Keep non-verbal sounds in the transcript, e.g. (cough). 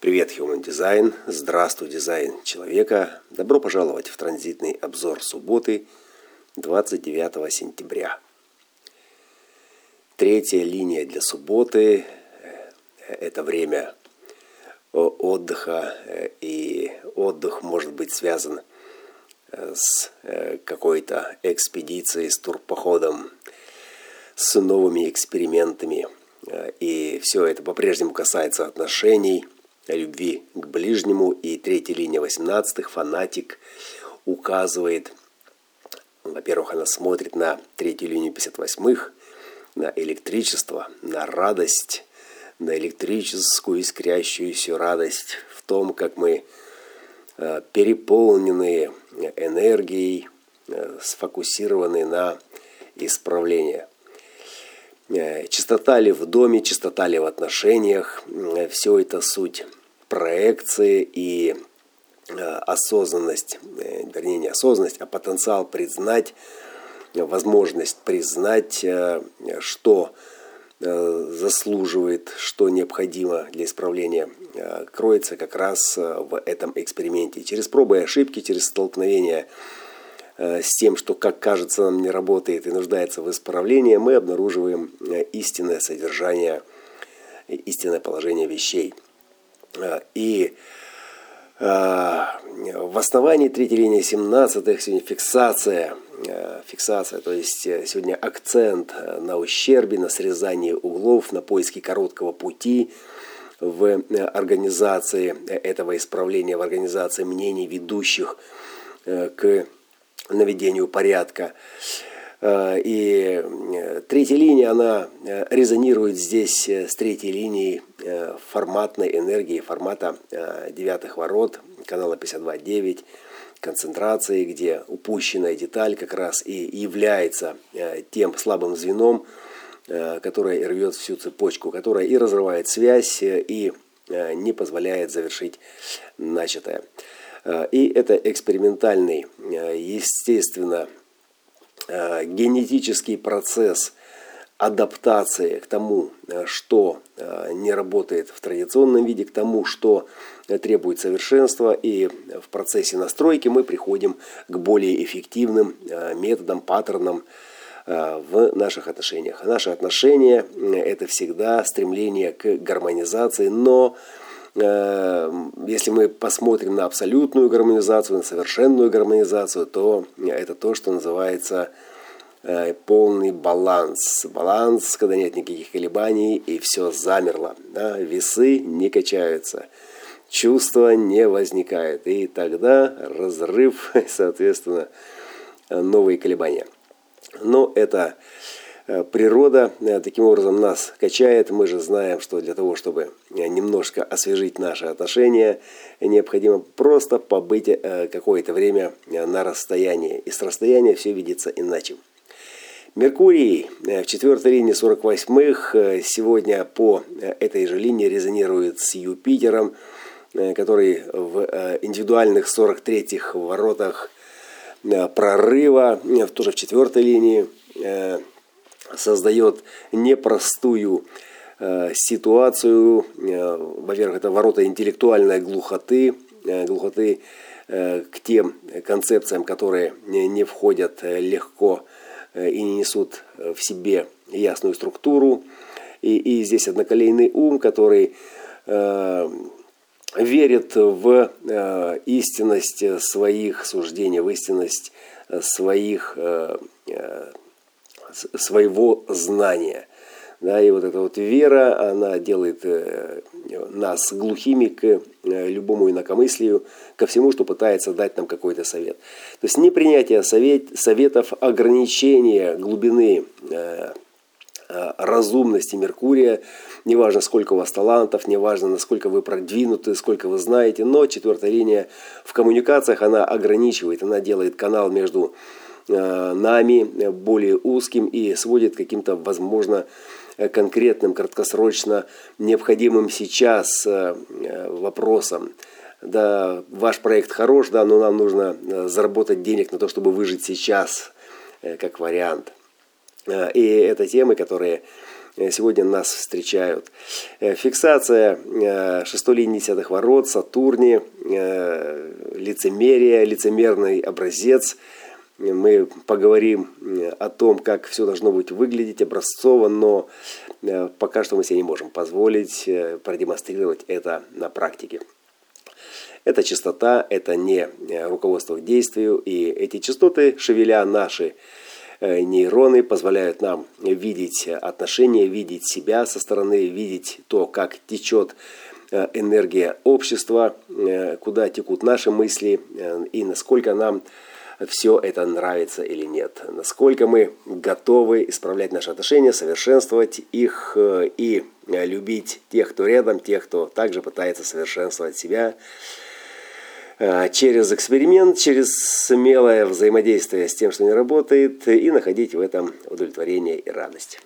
Привет, Human Design. Здравствуй, дизайн человека. Добро пожаловать в транзитный обзор субботы, 29 сентября. Третья линия для субботы – это время отдыха, и отдых может быть связан с какой-то экспедицией, с турпоходом, с новыми экспериментами. И все это по-прежнему касается отношений – любви к ближнему. И третья линия 18-х, фанатик, указывает, во-первых, она смотрит на третью линию 58-х, на электричество, на радость, на электрическую искрящуюся радость в том, как мы э, переполненные энергией, э, сфокусированы на исправлении. Э, чистота ли в доме, чистота ли в отношениях, все это суть проекции и э, осознанность, э, вернее не осознанность, а потенциал признать, возможность признать, э, что заслуживает, что необходимо для исправления, кроется как раз в этом эксперименте. Через пробы и ошибки, через столкновение с тем, что, как кажется, нам не работает и нуждается в исправлении, мы обнаруживаем истинное содержание, истинное положение вещей – и э, в основании третьей линии 17 сегодня фиксация, э, фиксация, то есть сегодня акцент на ущербе, на срезании углов, на поиске короткого пути в организации этого исправления, в организации мнений ведущих к наведению порядка. И третья линия, она резонирует здесь с третьей линией Э, форматной энергии, формата э, девятых ворот, канала 52.9, концентрации, где упущенная деталь как раз и является э, тем слабым звеном, которое рвет всю цепочку, которая и разрывает связь, и не позволяет завершить начатое. И это экспериментальный, естественно, генетический процесс адаптации к тому, э, что э, не работает в традиционном виде, к тому, что э, требует совершенства. И в процессе настройки мы приходим к более эффективным методам, паттернам в наших отношениях. Наши отношения – это всегда стремление к гармонизации, но если мы посмотрим на абсолютную гармонизацию, на совершенную гармонизацию, то это то, что называется Э, полный баланс. Баланс, когда нет никаких колебаний и все замерло. Да? Весы не качаются, чувства не возникает. И тогда разрыв, (laughs) соответственно, новые колебания. Но это э, природа э, таким образом нас качает. Мы же знаем, что для того, чтобы немножко освежить наши отношения, необходимо просто побыть какое-то время на расстоянии. И с расстояния все видится иначе. Меркурий э, в четвертой линии 48-х э, сегодня по э, этой же линии резонирует с Юпитером, который в индивидуальных 43-х воротах прорыва, тоже в четвертой линии, создает непростую ситуацию. Во-первых, это ворота интеллектуальной глухоты, глухоты к тем концепциям, которые не входят легко Э, и не несут э, в себе ясную структуру. И, и здесь одноколейный ум, который э, верит в э, истинность своих суждений, в истинность своих, э, э, своего знания. Да, и вот эта вот вера, она делает э, нас глухими к э, любому инакомыслию, ко всему, что пытается дать нам какой-то совет. То есть непринятие совет, советов, ограничение глубины э, разумности Меркурия, неважно, сколько у вас талантов, неважно, насколько вы продвинуты, сколько вы знаете, но четвертая линия в коммуникациях, она ограничивает, она делает канал между нами более узким и сводит каким-то, возможно, Э, конкретным, краткосрочно необходимым сейчас э, э, вопросом. Да, ваш проект хорош, да, но нам нужно заработать денег на то, чтобы выжить сейчас, как вариант. И это темы, которые сегодня нас встречают. Фиксация шестой линии десятых ворот, Сатурни, лицемерие, лицемерный образец. Мы поговорим о том, как все должно быть выглядеть образцово, но пока что мы себе не можем позволить продемонстрировать это на практике. Это частота, это не руководство к действию, и эти частоты, шевеля наши Э, нейроны позволяют нам видеть отношения, видеть себя со стороны, видеть то, как течет э, энергия общества, э, куда текут наши мысли и насколько нам все это нравится или нет. Насколько мы готовы исправлять наши отношения, совершенствовать их и любить тех, кто рядом, тех, кто также пытается совершенствовать себя, Э, через эксперимент, через смелое взаимодействие с тем, что не работает, и находить в этом удовлетворение и радость.